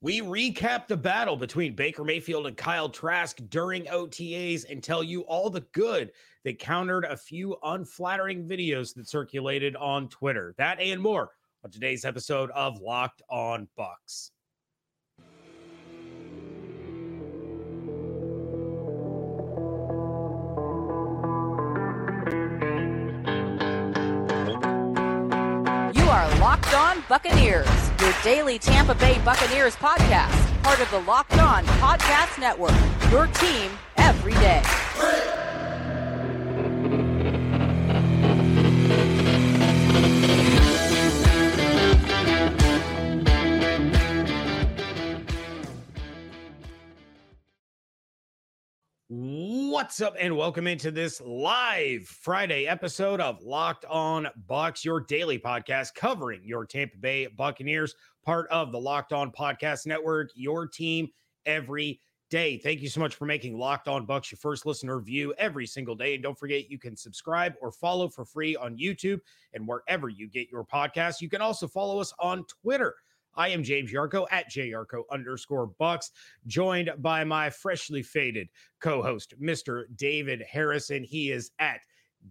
We recap the battle between Baker Mayfield and Kyle Trask during OTAs and tell you all the good that countered a few unflattering videos that circulated on Twitter. That and more on today's episode of Locked On Bucs. Locked On Buccaneers, your daily Tampa Bay Buccaneers podcast, part of the Locked On Podcast Network. Your team every day. What's up, and welcome into this live Friday episode of Locked On Bucs, your daily podcast covering your Tampa Bay Buccaneers, part of the Locked On Podcast Network, your team every day. Thank you so much for making Locked On Bucs your first listener view every single day. And don't forget, you can subscribe or follow for free on YouTube and wherever you get your podcasts. You can also follow us on Twitter. I am James Yarcho at JYarcho underscore bucks, joined by my freshly faded co-host, Mr. David Harrison. He is at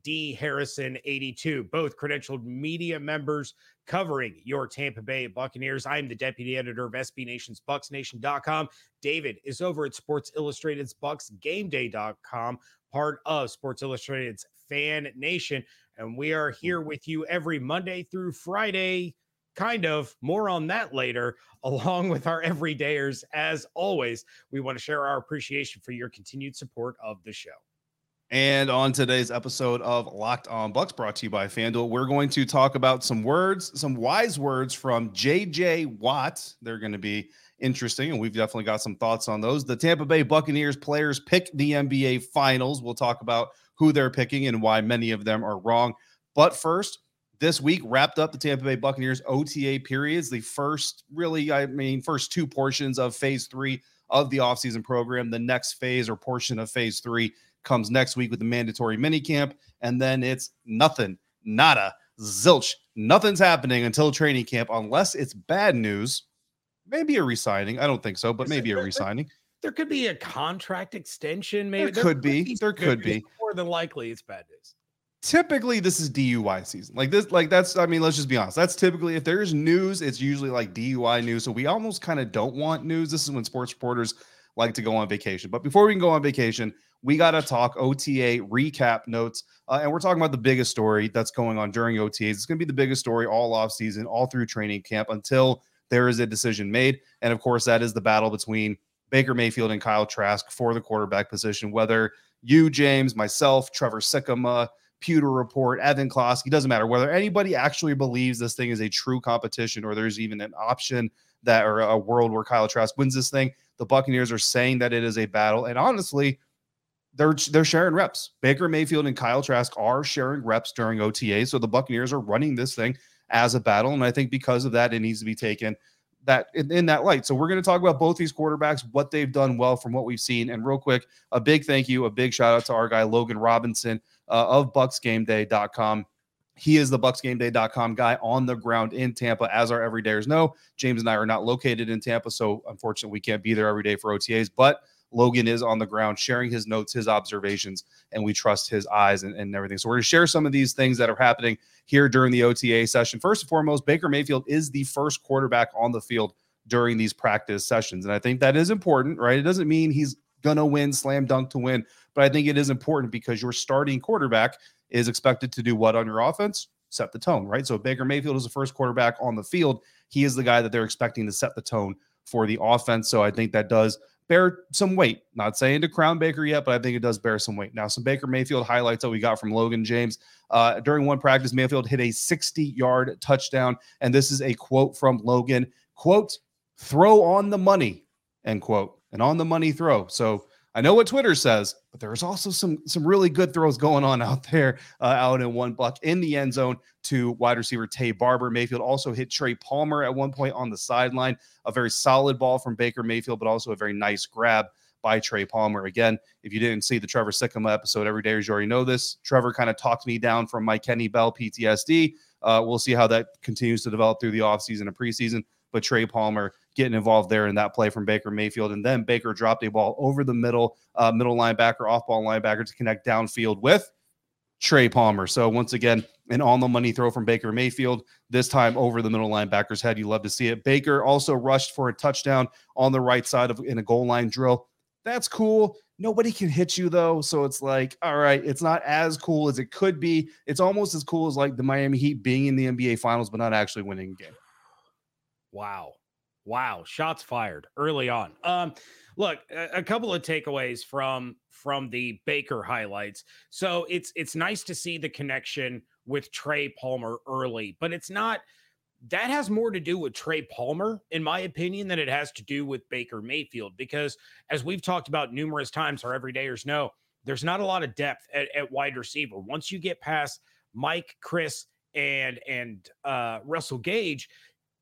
D Harrison 82, both credentialed media members covering your Tampa Bay Buccaneers. I am the deputy editor of SB Nation's BucsNation.com. David is over at Sports Illustrated's BucsGameDay.com, part of Sports Illustrated's Fan Nation. And we are mm-hmm. here with you every Monday through Friday kind of more on that later along with our everydayers as always we want to share our appreciation for your continued support of the show and on today's episode of Locked On Bucs, brought to you by FanDuel, we're going to talk about some words, some wise words from JJ Watt. They're going to be interesting, and we've definitely got some thoughts on those. The Tampa Bay Buccaneers players pick the NBA Finals. We'll talk about who they're picking and why many of them are wrong. But first, this week wrapped up the Tampa Bay Buccaneers OTA periods, the first really, I mean, first two portions of phase three of the offseason program. The next phase or portion of phase three comes next week with the mandatory minicamp. And then it's nothing, nada, zilch. Nothing's happening until training camp unless it's bad news. Maybe a resigning. I don't think so, but maybe a resigning. There could be a contract extension. Maybe there, there could be. There could be. More than likely, it's bad news typically this is DUI season. Like this, like that's I mean, let's just be honest. That's typically if there's news, it's usually like DUI news. So we almost kind of don't want news. This is when sports reporters like to go on vacation. But before we can go on vacation, we got to talk OTA recap notes. Uh, and we're talking about the biggest story that's going on during OTAs. It's going to be the biggest story all off season, all through training camp until there is a decision made. And of course, that is the battle between Baker Mayfield and Kyle Trask for the quarterback position. Whether you, James, myself, Trevor Sikkema, Pewter Report, Evan Klosky, doesn't matter whether anybody actually believes this thing is a true competition or there's even an option that or a world where Kyle Trask wins this thing. The Buccaneers are saying that it is a battle, and honestly, they're they're sharing reps. Baker Mayfield and Kyle Trask are sharing reps during OTA, so the Buccaneers are running this thing as a battle, and I think because of that, it needs to be taken that in, in, that light. So we're going to talk about both these quarterbacks, what they've done well from what we've seen, and real quick, a big thank you, a big shout out to our guy Logan Robinson uh, of BucsGameDay.com. He is the BucsGameDay.com guy on the ground in Tampa, as our everydayers know. James and I are not located in Tampa, so unfortunately we can't be there every day for OTAs, but Logan is on the ground sharing his notes, his observations, and we trust his eyes and, and everything. So we're going to share some of these things that are happening here during the OTA session. First and foremost, Baker Mayfield is the first quarterback on the field during these practice sessions. And I think that is important, right? It doesn't mean he's going to win, slam dunk to win, but I think it is important because your starting quarterback is expected to do what on your offense? Set the tone, right? So Baker Mayfield is the first quarterback on the field. He is the guy that they're expecting to set the tone for the offense. So I think that does bear some weight. Not saying to crown Baker yet, but I think it does bear some weight. Now, some Baker Mayfield highlights that we got from Logan James. Uh, during one practice, Mayfield hit a 60 yard touchdown. And this is a quote from Logan quote, throw on the money, end quote, and on the money throw. So I know what Twitter says, but there's also some some really good throws going on out there, uh, out in one buck in the end zone to wide receiver Taye Barber. Mayfield also hit Trey Palmer at one point on the sideline. A very solid ball from Baker Mayfield, but also a very nice grab by Trey Palmer. Again, if you didn't see the Trevor Sikkema episode every day, you already know this. Trevor kind of talked me down from my Kenny Bell PTSD. Uh, we'll see how that continues to develop through the offseason and preseason. But Trey Palmer getting involved there in that play from Baker Mayfield. And then Baker dropped a ball over the middle, uh, middle linebacker, off ball linebacker to connect downfield with Trey Palmer. So once again, an on the money throw from Baker Mayfield, this time over the middle linebacker's head. You love to see it. Baker also rushed for a touchdown on the right side of in a goal line drill. That's cool. Nobody can hit you though. So it's like, all right, it's not as cool as it could be. It's almost as cool as like the Miami Heat being in the NBA finals, but not actually winning a game. Wow. Wow. Shots fired early on. Um, look, a, a couple of takeaways from from the Baker highlights. So it's it's nice to see the connection with Trey Palmer early, but it's not that has more to do with Trey Palmer, in my opinion, than it has to do with Baker Mayfield. Because as we've talked about numerous times, our everydayers know there's not a lot of depth at, at wide receiver. Once you get past Mike, Chris, and and uh, Russell Gage,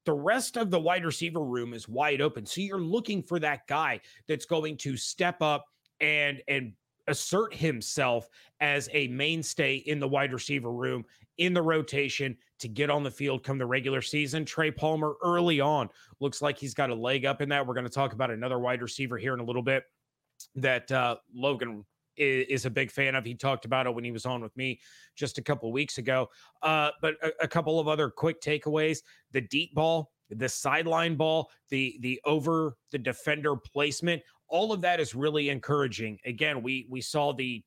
the rest of the wide receiver room is wide open. So you're looking for that guy that's going to step up and and assert himself as a mainstay in the wide receiver room in the rotation to get on the field come the regular season. Trey Palmer early on looks like he's got a leg up in that. We're going to talk about another wide receiver here in a little bit that uh, Logan is, is, a big fan of. He talked about it when he was on with me just a couple weeks ago. Uh, but a, a couple of other quick takeaways: the deep ball, the sideline ball, the the over the defender placement. All of that is really encouraging. Again, we we saw the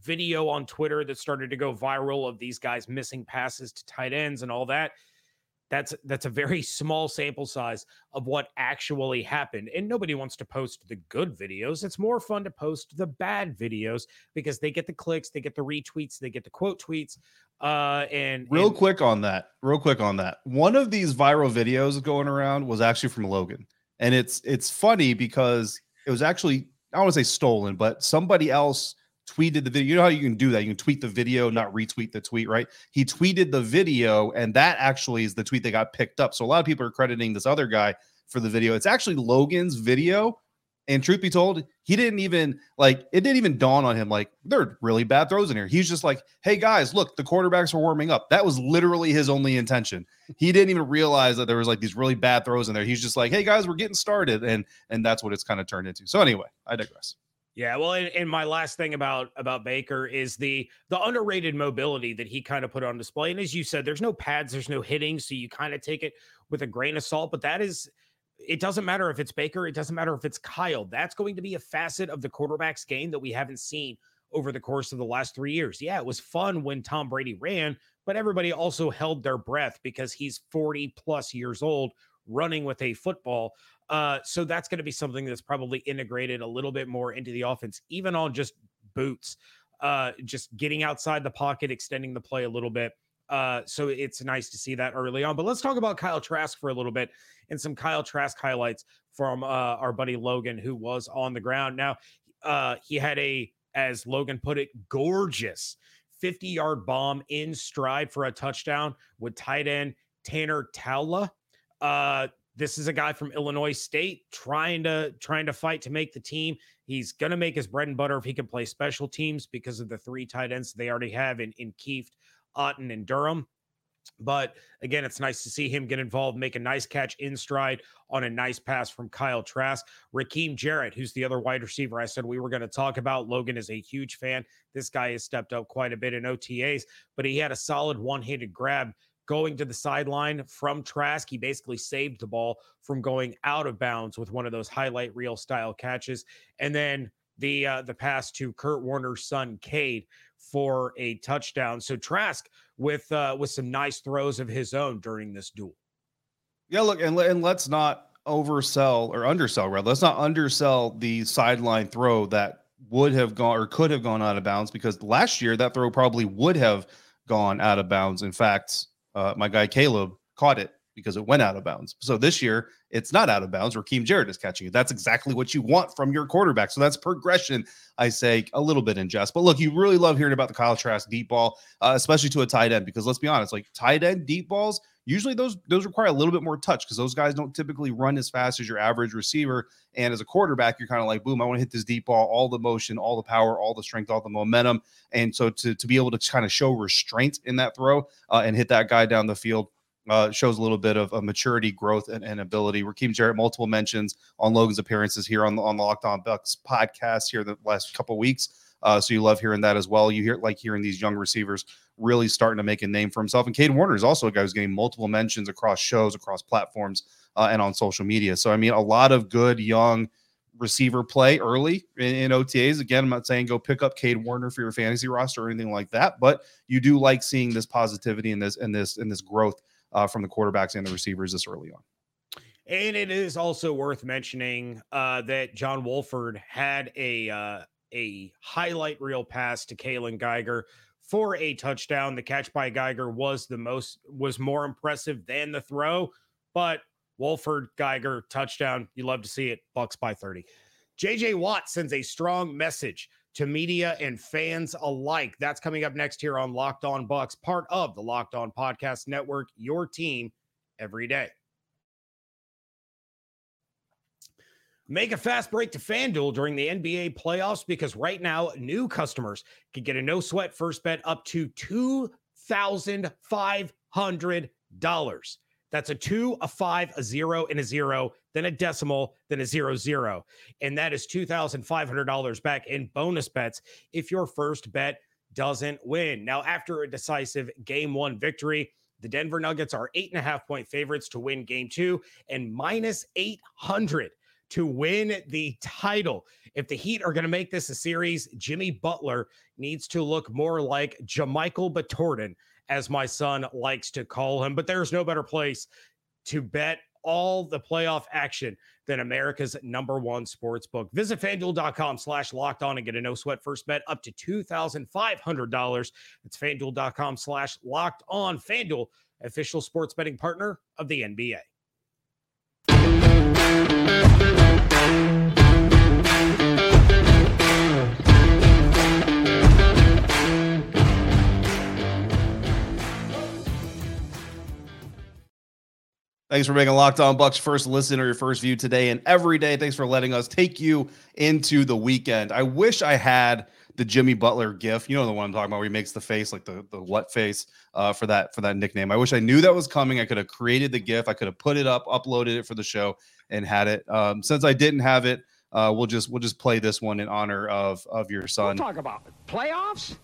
video on Twitter that started to go viral of these guys missing passes to tight ends and all that that's that's a very small sample size of what actually happened and nobody wants to post the good videos. It's more fun to post the bad videos because they get the clicks they get the retweets they get the quote tweets uh and real and- quick on that real quick on that. One of these viral videos going around was actually from logan and it's it's funny because it was actually i don't want to say stolen but somebody else tweeted the video. You know how you can do that? You can tweet the video, not retweet the tweet, right? He tweeted the video, and that actually is the tweet that got picked up. So a lot of people are crediting this other guy for the video. It's actually Logan's video. And truth be told, he didn't even like it didn't even dawn on him like they're really bad throws in here. He's just like, hey guys, look, the quarterbacks are warming up. That was literally his only intention. He didn't even realize that there was like these really bad throws in there. He's just like, hey guys, we're getting started. And and that's what it's kind of turned into. So anyway, I digress. Yeah, well, and, and, my last thing about about Baker is the the underrated mobility that he kind of put on display. And as you said, there's no pads, there's no hitting, so you kind of take it with a grain of salt. But that is, it doesn't matter if it's Baker, it doesn't matter if it's Kyle. That's going to be a facet of the quarterback's game that we haven't seen over the course of the last three years. Yeah, it was fun when Tom Brady ran, but everybody also held their breath because he's 40 plus years old running with a football. Uh, so that's going to be something that's probably integrated a little bit more into the offense, even on just boots, uh, just getting outside the pocket, extending the play a little bit. Uh, so it's nice to see that early on. But let's talk about Kyle Trask for a little bit and some Kyle Trask highlights from uh, our buddy Logan, who was on the ground. Now, uh, he had a, as Logan put it, gorgeous 50 yard bomb in stride for a touchdown with tight end Tanner Taula. Uh, this is a guy from Illinois State trying to trying to fight to make the team. He's gonna make his bread and butter if he can play special teams because of the three tight ends they already have in in Kieft, Otton, and Durham. But again, it's nice to see him get involved, make a nice catch in stride on a nice pass from Kyle Trask. Rakim Jarrett, who's the other wide receiver I said we were going to talk about. Logan is a huge fan. This guy has stepped up quite a bit in OTAs, but he had a solid one handed grab going to the sideline from Trask. He basically saved the ball from going out of bounds with one of those highlight reel style catches. And then the uh, the pass to Kurt Warner's son Cade for a touchdown. So Trask with uh, with some nice throws of his own during this duel. Yeah, look, and, and let's not oversell or undersell, rather. Let's not undersell the sideline throw that would have gone or could have gone out of bounds because last year that throw probably would have gone out of bounds. In fact, uh, my guy Caleb caught it because it went out of bounds. So this year, it's not out of bounds. Rakim Jarrett is catching it. That's exactly what you want from your quarterback. So that's progression, I say, a little bit in jest. But look, you really love hearing about the Kyle Trask deep ball, uh, especially to a tight end, because let's be honest, like tight end deep balls, usually those those require a little bit more touch because those guys don't typically run as fast as your average receiver. And as a quarterback, you're kind of like, boom, I want to hit this deep ball, all the motion, all the power, all the strength, all the momentum. And so to, to be able to kind of show restraint in that throw uh, and hit that guy down the field, uh, shows a little bit of, of maturity, growth, and, and ability. Rakim Jarrett, multiple mentions on Logan's appearances here on the on the Locked On Bucs podcast here the last couple weeks. Uh, so you love hearing that as well. You hear like hearing these young receivers really starting to make a name for himself. And Caden Warner is also a guy who's getting multiple mentions across shows, across platforms, uh, and on social media. So I mean, a lot of good young receiver play early in, in, OTAs. Again, I'm not saying go pick up Cade Warner for your fantasy roster or anything like that, but you do like seeing this positivity and this and this and this growth uh, from the quarterbacks and the receivers this early on. And it is also worth mentioning uh, that John Wolford had a uh, a highlight reel pass to Kaylon Geiger for a touchdown. The catch by Geiger was the most was more impressive than the throw, but Wolford Geiger touchdown. You love to see it. Bucs by 30. JJ Watt sends a strong message to media and fans alike. That's coming up next here on Locked On Bucs, part of the Locked On Podcast Network, your team every day. Make a fast break to FanDuel during the NBA playoffs because right now, new customers can get a no sweat first bet up to $2,500. That's a two, a five, a zero, and a zero, then a decimal, then a zero, zero. And that is $2,500 back in bonus bets if your first bet doesn't win. Now, after a decisive game one victory, the Denver Nuggets are eight and a half point favorites to win game two and minus 800 to win the title. If the Heat are going to make this a series, Jimmy Butler needs to look more like Jamichael Batorton as my son likes to call him. But there's no better place to bet all the playoff action than America's number one sports book. Visit fanduel.com slash locked on and get a no sweat first bet up to $2,500. It's fanduel.com slash locked on. Fanduel, official sports betting partner of the NBA. Thanks for making Locked On Bucs first listen or your first view today and every day. Thanks for letting us take you into the weekend. I wish I had the Jimmy Butler gif. You know the one I'm talking about where he makes the face like the the what face uh, for that for that nickname. I wish I knew that was coming. I could have created the gif. I could have put it up, uploaded it for the show, and had it. Um, since I didn't have it, uh, we'll just we'll just play this one in honor of of your son. We'll talk about playoffs.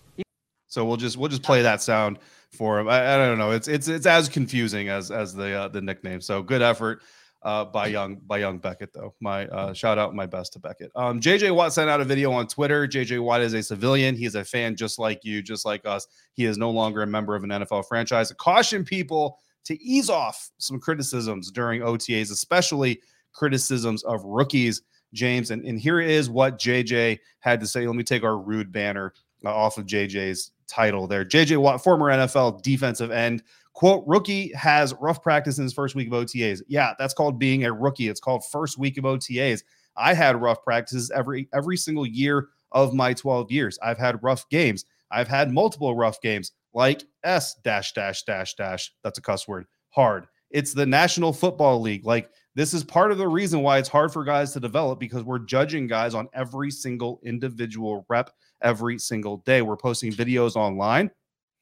So we'll just we'll just play that sound for him. I, I, don't know. It's it's it's as confusing as as the uh, the nickname. So good effort uh, by young by young Beckett though. My uh, shout out, my best to Beckett. Um, JJ Watt sent out a video on Twitter. JJ Watt is a civilian. He is a fan just like you, just like us. He is no longer a member of an NFL franchise. Caution people to ease off some criticisms during OTAs, especially criticisms of rookies. James, and, and here is what JJ had to say. Let me take our rude banner uh, off of JJ's title there. JJ Watt, former NFL defensive end, quote, rookie has rough practice in his first week of OTAs. Yeah, that's called being a rookie. It's called first week of OTAs. I had rough practices every every single year of my 12 years. I've had rough games. I've had multiple rough games like S dash dash dash dash. That's a cuss word. Hard. It's the National Football League. Like this is part of the reason why it's hard for guys to develop because we're judging guys on every single individual rep every single day. We're posting videos online,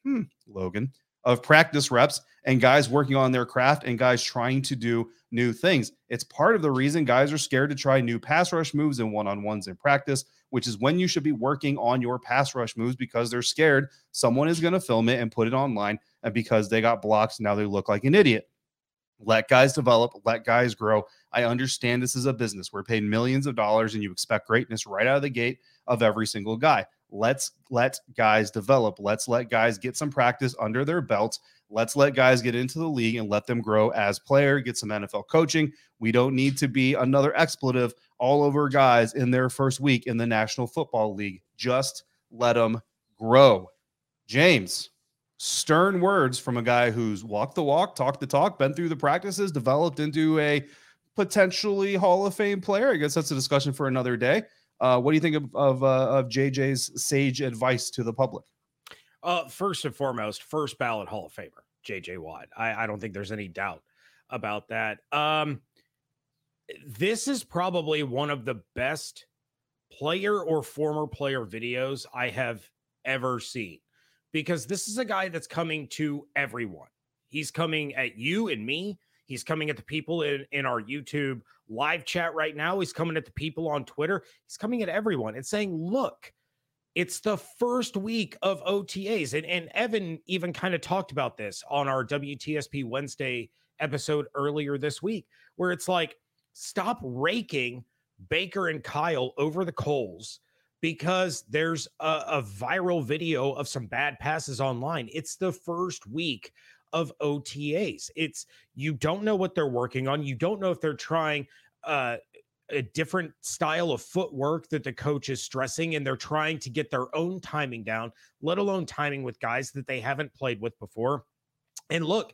hmm, Logan, of practice reps and guys working on their craft and guys trying to do new things. It's part of the reason guys are scared to try new pass rush moves and one on ones in practice, which is when you should be working on your pass rush moves because they're scared someone is going to film it and put it online. And because they got blocks, now they look like an idiot. Let guys develop, let guys grow. I understand this is a business. We're paid millions of dollars and you expect greatness right out of the gate of every single guy. Let's let guys develop. Let's let guys get some practice under their belts. Let's let guys get into the league and let them grow as player, get some NFL coaching. We don't need to be another expletive all over guys in their first week in the National Football League. Just let them grow. James, stern words from a guy who's walked the walk, talked the talk, been through the practices, developed into a potentially Hall of Fame player. I guess that's a discussion for another day. Uh, what do you think of of, uh, of JJ's sage advice to the public? Uh, first and foremost, first ballot Hall of Famer, JJ Watt. I, I don't think there's any doubt about that. Um, this is probably one of the best player or former player videos I have ever seen because this is a guy that's coming to everyone. He's coming at you and me. He's coming at the people in, in our YouTube live chat right now. He's coming at the people on Twitter. He's coming at everyone and saying, look, it's the first week of OTAs. And, and Evan even kind of talked about this on our WTSP Wednesday episode earlier this week, where it's like, stop raking Baker and Kyle over the coals because there's a, a, viral video of some bad passes online. It's the first week of OTAs. It's you don't know what they're working on. You don't know if they're trying uh, a different style of footwork that the coach is stressing and they're trying to get their own timing down, let alone timing with guys that they haven't played with before. And look,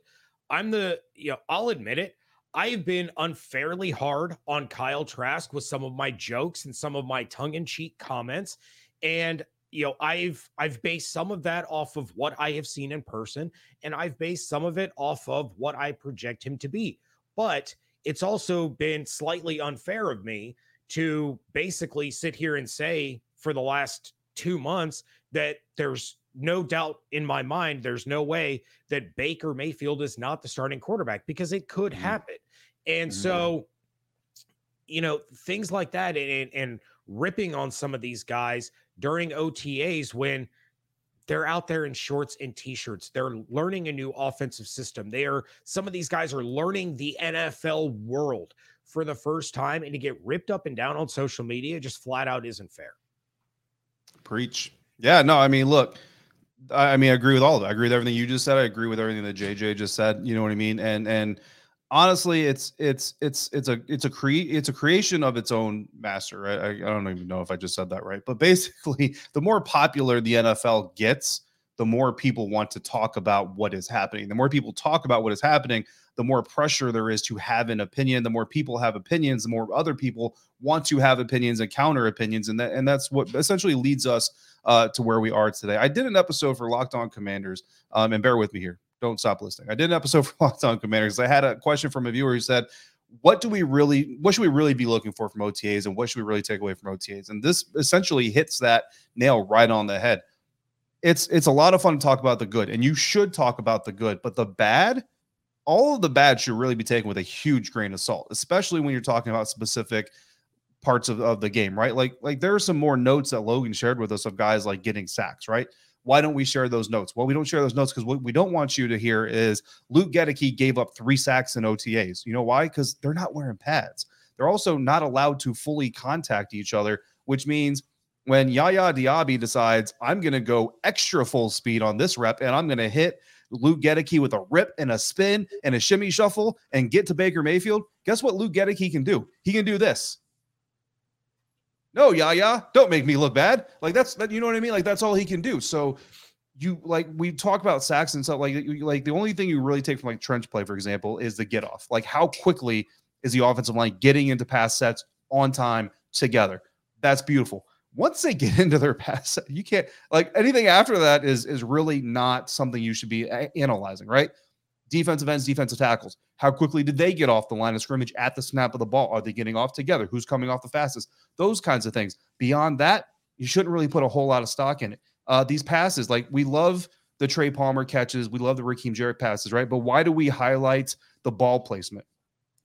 I'm the, you know, I'll admit it. I have been unfairly hard on Kyle Trask with some of my jokes and some of my tongue-in-cheek comments. And you know, I've I've based some of that off of what I have seen in person, and I've based some of it off of what I project him to be. But it's also been slightly unfair of me to basically sit here and say for the last two months that there's no doubt in my mind, there's no way that Baker Mayfield is not the starting quarterback because it could mm-hmm. happen. And mm-hmm. so, you know, things like that and, and ripping on some of these guys during OTAs when they're out there in shorts and t-shirts. They're learning a new offensive system. They are some of these guys are learning the NFL world for the first time and to get ripped up and down on social media just flat out isn't fair. Preach. Yeah, no, I mean, look, I mean, I agree with all of it. I agree with everything you just said. I agree with everything that JJ just said. You know what I mean? And and honestly, it's it's it's it's a it's a cre it's a creation of its own master. Right? I, I don't even know if I just said that right, but basically, the more popular the NFL gets, the more people want to talk about what is happening. The more people talk about what is happening, the more pressure there is to have an opinion. The more people have opinions, the more other people want to have opinions and counter opinions, and that and that's what essentially leads us uh, to where we are today. I did an episode for Locked On Commanders, um, and bear with me here. Don't stop listening. I did an episode for Locked On Commanders. I had a question from a viewer who said, "What do we really? What should we really be looking for from OTAs, and what should we really take away from OTAs?" And this essentially hits that nail right on the head. It's it's a lot of fun to talk about the good, and you should talk about the good, but the bad all of the bad should really be taken with a huge grain of salt, especially when you're talking about specific parts of, of the game, right? Like, like there are some more notes that Logan shared with us of guys like getting sacks, right? Why don't we share those notes? Well, we don't share those notes because what we don't want you to hear is Luke Goedeke gave up three sacks in OTAs. You know why? Because they're not wearing pads. They're also not allowed to fully contact each other, which means when Yaya Diaby decides I'm going to go extra full speed on this rep and I'm going to hit Luke Goedeke with a rip and a spin and a shimmy shuffle and get to Baker Mayfield, guess what Luke Goedeke can do? He can do this. No, yeah. Don't make me look bad. Like that's that. You know what I mean? Like that's all he can do. So you like we talk about sacks and stuff. Like like the only thing you really take from like trench play, for example, is the get off. Like how quickly is the offensive line getting into pass sets on time together? That's beautiful. Once they get into their pass, you can't like anything after that is is really not something you should be analyzing, right? Defensive ends, defensive tackles. How quickly did they get off the line of scrimmage at the snap of the ball? Are they getting off together? Who's coming off the fastest? Those kinds of things. Beyond that, you shouldn't really put a whole lot of stock in it. Uh, these passes, like we love the Trey Palmer catches, we love the Rakim Jarrett passes, right? But why do we highlight the ball placement?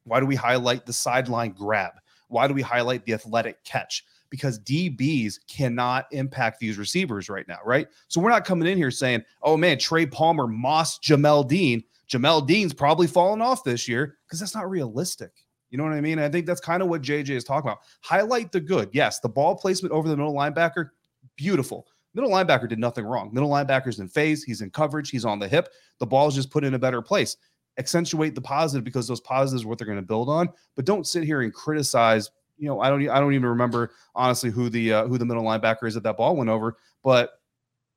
Why do we highlight the sideline grab? Why do we highlight the athletic catch? Because DBs cannot impact these receivers right now, right? So we're not coming in here saying, oh man, Trey Palmer, Moss, Jamel Dean. Jamel Dean's probably fallen off this year because that's not realistic. You know what I mean? I think that's kind of what JJ is talking about. Highlight the good. Yes, the ball placement over the middle linebacker, beautiful. Middle linebacker did nothing wrong. Middle linebacker's in phase, he's in coverage, he's on the hip. The ball's just put in a better place. Accentuate the positive because those positives are what they're going to build on. But don't sit here and criticize. You know, I don't. I don't even remember honestly who the uh, who the middle linebacker is that that ball went over. But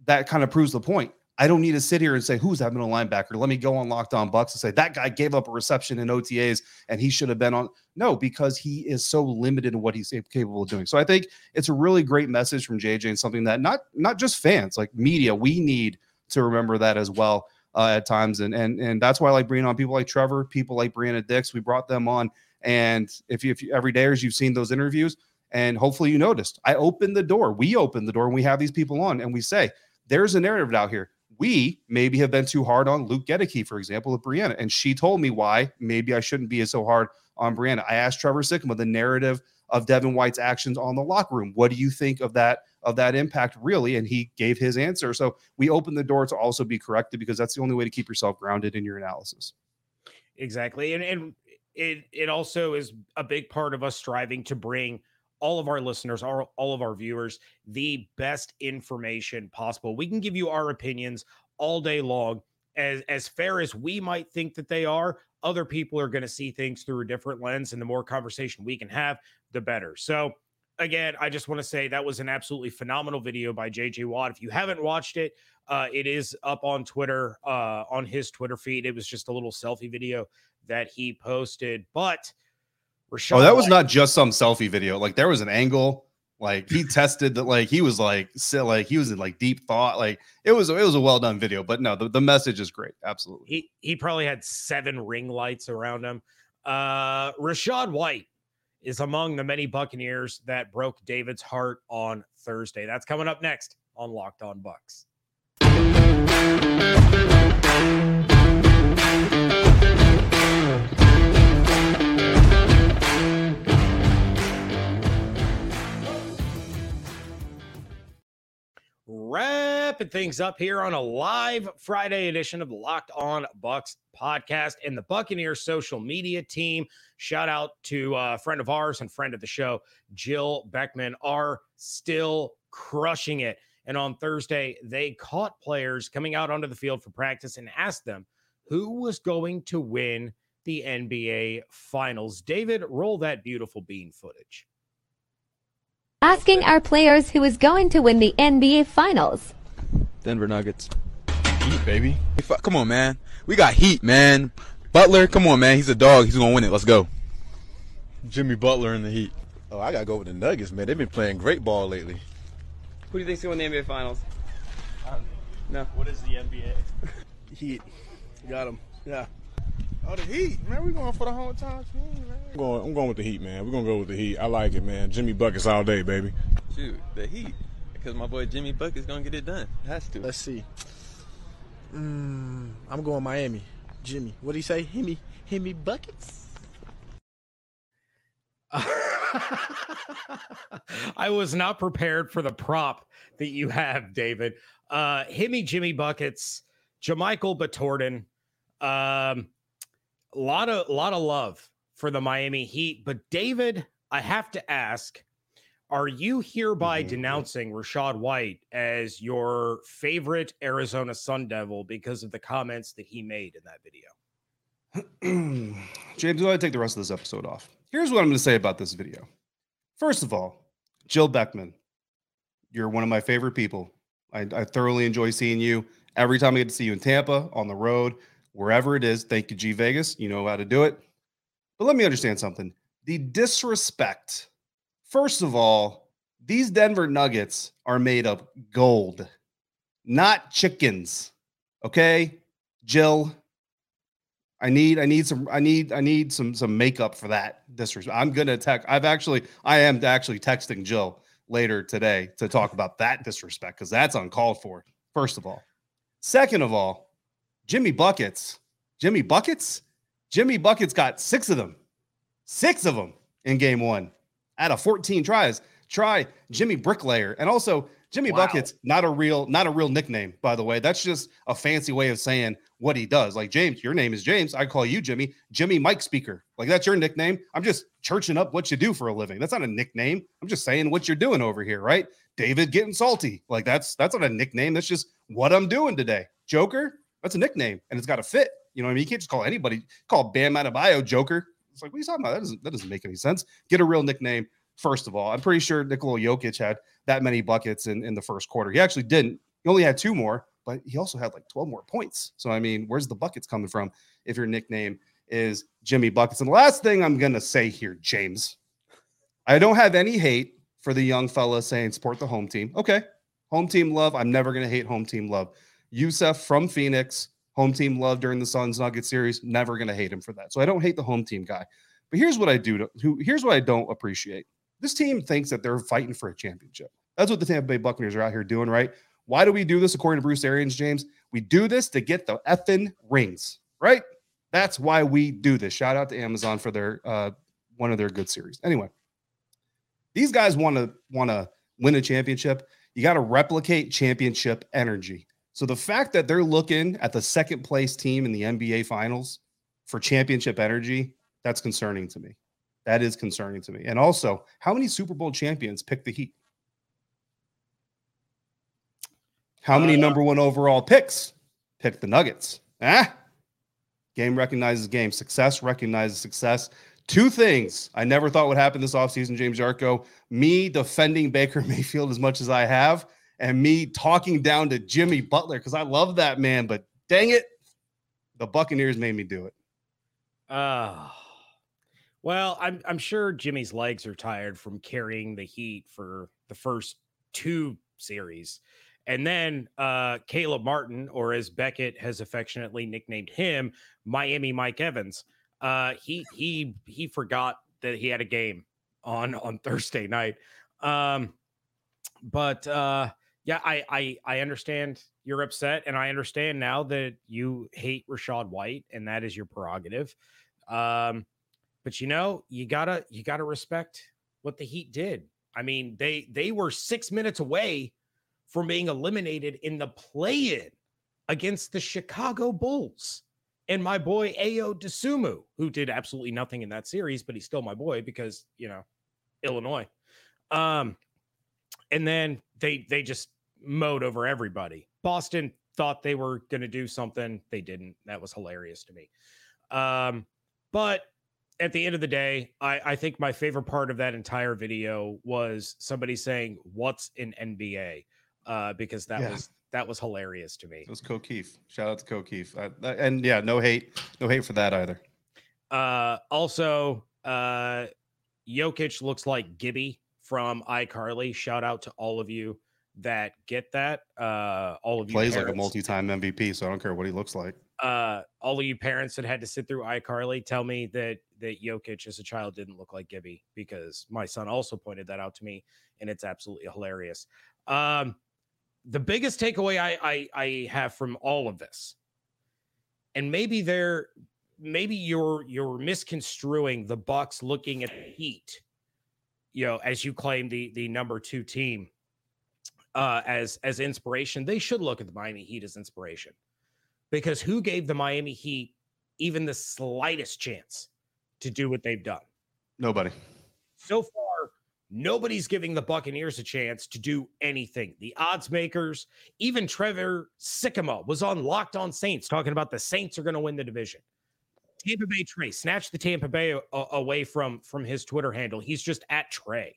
that kind of proves the point. I don't need to sit here and say, who's that middle linebacker? Let me go on Locked On Bucs and say, that guy gave up a reception in OTAs and he should have been on. No, because he is so limited in what he's capable of doing. So I think it's a really great message from JJ and something that not not just fans, like media, we need to remember that as well uh, at times. And, and, and that's why I like bringing on people like Trevor, people like Brianna Dix. We brought them on. And if you, if you every day as you've seen those interviews, and hopefully you noticed, I opened the door. We opened the door and we have these people on and we say, there's a narrative out here we maybe have been too hard on Luke Goedeke, for example, with Brianna. And she told me why maybe I shouldn't be so hard on Brianna. I asked Trevor Sikkema the narrative of Devin White's actions on the locker room. What do you think of that of that impact really? And he gave his answer. So we opened the door to also be corrected because that's the only way to keep yourself grounded in your analysis. Exactly. And and it it also is a big part of us striving to bring all of our listeners, all, all of our viewers, the best information possible. We can give you our opinions all day long. As, as fair as we might think that they are, other people are going to see things through a different lens. And the more conversation we can have, the better. So, again, I just want to say that was an absolutely phenomenal video by JJ Watt. If you haven't watched it, uh, it is up on Twitter, uh, on his Twitter feed. It was just a little selfie video that he posted. But Rachaad oh, that was White, not just some selfie video. Like there was an angle. Like he tested that. Like he was like, sit. like he was in like deep thought. Like it was, it was a well done video. But no, the, the message is great. Absolutely. He he probably had seven ring lights around him. Uh, Rachaad White is among the many Buccaneers that broke David's heart on Thursday. That's coming up next on Locked On Bucs. Wrapping things up here on a live Friday edition of the Locked On Bucs podcast and the Buccaneers social media team. Shout out to a friend of ours and friend of the show, Jill Beckman, are still crushing it. And on Thursday, they caught players coming out onto the field for practice and asked them who was going to win the NBA Finals. David, roll that beautiful bean footage asking our players who is going to win the NBA Finals. Denver Nuggets. Heat, baby. Come on, man. We got heat, man. Butler, come on, man. He's a dog. He's going to win it. Let's go. Jimmy Butler in the Heat. Oh, I got to go with the Nuggets, man. They've been playing great ball lately. Who do you think's going to win the NBA Finals? Um, no. What is the NBA? Heat. Got him. Yeah. Oh, the Heat, man. We going for the hometown team, man. I'm going, I'm going with the Heat, man. We're going to go with the Heat. I like it, man. Jimmy Buckets all day, baby. Shoot, the Heat. Because my boy Jimmy Buckets going to get it done. Has to. Let's see. Mm, I'm going Miami. Jimmy. What do you say? Himmy, Himmy Buckets? I was not prepared for the prop that you have, David. Uh, Himmy Jimmy Buckets, JaMychal Bittorden. Um, a lot of a lot of love for the Miami Heat. But David, I have to ask, are you hereby mm-hmm. denouncing Rachaad White as your favorite Arizona Sun Devil because of the comments that he made in that video? James, go to take the rest of this episode off. Here's what I'm going to say about this video. First of all, Jill Beckman, you're one of my favorite people. I, I thoroughly enjoy seeing you every time I get to see you in Tampa, on the road, wherever it is. Thank you, G Vegas. You know how to do it. But let me understand something. The disrespect. First of all, these Denver Nuggets are made of gold, not chickens. Okay, Jill. I need, I need some, I need, I need some, some makeup for that disrespect. I'm gonna text. I've actually, I am actually texting Jill later today to talk about that disrespect because that's uncalled for. First of all, second of all, Jimmy Buckets. Jimmy Buckets? Jimmy Buckets got six of them. Six of them in game one out of 14 tries. Try Jimmy Bricklayer. And also Jimmy wow. Buckets, not a real, not a real nickname, by the way. That's just a fancy way of saying what he does. Like James, your name is James. I call you Jimmy. Jimmy Mike Speaker. Like that's your nickname. I'm just churching up what you do for a living. That's not a nickname. I'm just saying what you're doing over here, right? David getting salty. Like that's that's not a nickname. That's just what I'm doing today. Joker, that's a nickname and it's got to fit. You know what I mean? You can't just call anybody, call Bam Adebayo Joker. It's like, what are you talking about? That doesn't, that doesn't make any sense. Get a real nickname, first of all. I'm pretty sure Nikola Jokic had that many buckets in, in the first quarter. He actually didn't. He only had two more, but he also had like 12 more points. So, I mean, where's the buckets coming from if your nickname is Jimmy Buckets? And the last thing I'm going to say here, James, I don't have any hate for the young fella saying support the home team. Okay. Home team love. I'm never going to hate home team love. Yusuf from Phoenix, home team love during the Suns Nuggets series. Never going to hate him for that. So I don't hate the home team guy. But here's what I do. To, who, here's what I don't appreciate. This team thinks that they're fighting for a championship. That's what the Tampa Bay Buccaneers are out here doing, right? Why do we do this according to Bruce Arians, James? We do this to get the effing rings, right? That's why we do this. Shout out to Amazon for their uh, one of their good series. Anyway, these guys want to want to win a championship. You got to replicate championship energy. So the fact that they're looking at the second place team in the NBA finals for championship energy, that's concerning to me. That is concerning to me. And also, how many Super Bowl champions pick the Heat? How many Uh, number one overall picks pick the Nuggets? Ah, game recognizes game. Success recognizes success. Two things I never thought would happen this offseason, James Yarcho. Me defending Baker Mayfield as much as I have, and me talking down to Jimmy Butler because I love that man. But dang it, the Buccaneers made me do it. Oh, well, I'm I'm sure Jimmy's legs are tired from carrying the heat for the first two series. And then uh Caleb Martin, or as Beckett has affectionately nicknamed him, Miami Mike Evans. Uh he he he forgot that he had a game on on Thursday night. Um but uh yeah, I I I understand you're upset, and I understand now that you hate Rachaad White, and that is your prerogative. Um, but you know, you gotta you gotta respect what the Heat did. I mean, they they were six minutes away from being eliminated in the play-in against the Chicago Bulls. And my boy Ayo Dosunmu, who did absolutely nothing in that series, but he's still my boy because you know, Illinois. Um, and then they they just mowed over everybody. Boston thought they were going to do something, they didn't. That was hilarious to me. Um, but at the end of the day, I, I think my favorite part of that entire video was somebody saying, "What's an NBA?" Uh, because that Yeah. was that was hilarious to me. It was Ko Kieft. Shout out to Ko Kieft. Uh, that- and yeah, no hate, no hate for that either. Uh, also, uh, Jokic looks like Gibby from iCarly. Shout out to all of you that get that. Uh, all of you Plays like a multi-time MVP, so I don't care what he looks like. uh, all of you parents that had to sit through iCarly, tell me that that Jokic as a child didn't look like Gibby because my son also pointed that out to me, and it's absolutely hilarious. Um, the biggest takeaway I, I I have from all of this, and maybe they're maybe you're you're misconstruing the Bucs looking at the Heat, you know, as you claim the the number two team uh, as as inspiration. They should look at the Miami Heat as inspiration because who gave the Miami Heat even the slightest chance to do what they've done? Nobody. So far, nobody's giving the Buccaneers a chance to do anything. The odds makers, even Trevor Sikkema was on Locked On Saints talking about the Saints are going to win the division. Tampa Bay Trey snatched the Tampa Bay a- away from from his Twitter handle. He's just at Trey.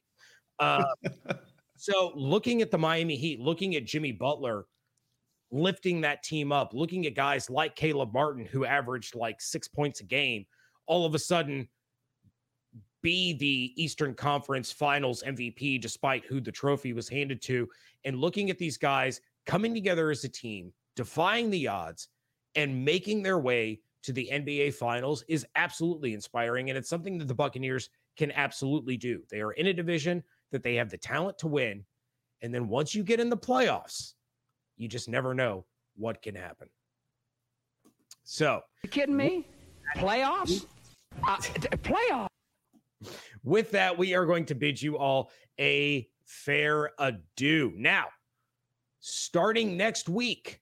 Uh, so looking at the Miami Heat, looking at Jimmy Butler lifting that team up, looking at guys like Caleb Martin who averaged like six points a game, all of a sudden be the Eastern Conference Finals MVP despite who the trophy was handed to, and looking at these guys coming together as a team, defying the odds, and making their way to the NBA Finals is absolutely inspiring. And it's something that the Buccaneers can absolutely do. They are in a division that they have the talent to win. And then once you get in the playoffs, you just never know what can happen. So, You kidding me? Playoffs? Uh, playoffs? with that, we are going to bid you all a fair adieu. Now, starting next week,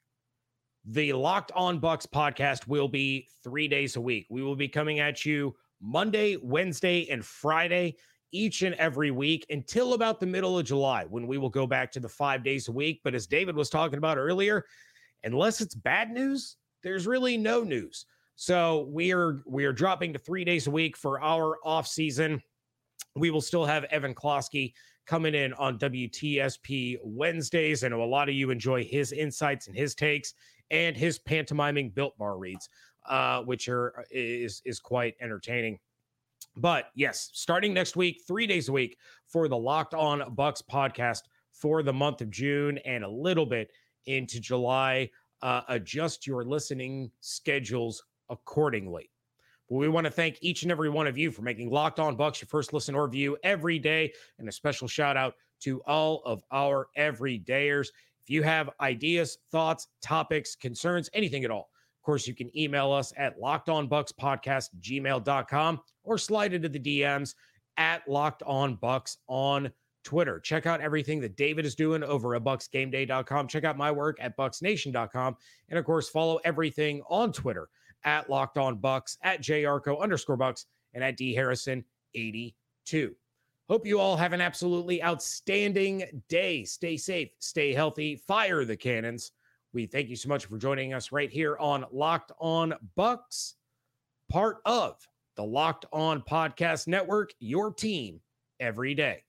the Locked On Bucs podcast will be three days a week. We will be coming at you Monday, Wednesday, and Friday each and every week until about the middle of July when we will go back to the five days a week. But as David was talking about earlier, unless it's bad news, there's really no news. So we are we are dropping to three days a week for our off season. We will still have Evan Klosky coming in on WTSP Wednesdays. I know a lot of you enjoy his insights and his takes and his pantomiming built bar reads, uh, which are is is quite entertaining. But yes, starting next week, three days a week for the Locked On Bucs podcast for the month of June and a little bit into July. Uh, adjust your listening schedules accordingly. But we want to thank each and every one of you for making Locked On Bucs your first listen or view every day. And a special shout out to all of our everydayers. If you have ideas, thoughts, topics, concerns, anything at all, of course, you can email us at lockedonbuckspodcast gmail.com or slide into the DMs at Locked On Bucs on Twitter. Check out everything that David is doing over at bucsgameday.com. Check out my work at bucsnation.com. And of course, follow everything on Twitter at Locked On Bucs, at JYarcho underscore bucks, and at D Harrison 82. Hope you all have an absolutely outstanding day. Stay safe, stay healthy, fire the cannons. We thank you so much for joining us right here on Locked On Bucs, part of the Locked On Podcast Network, your team every day.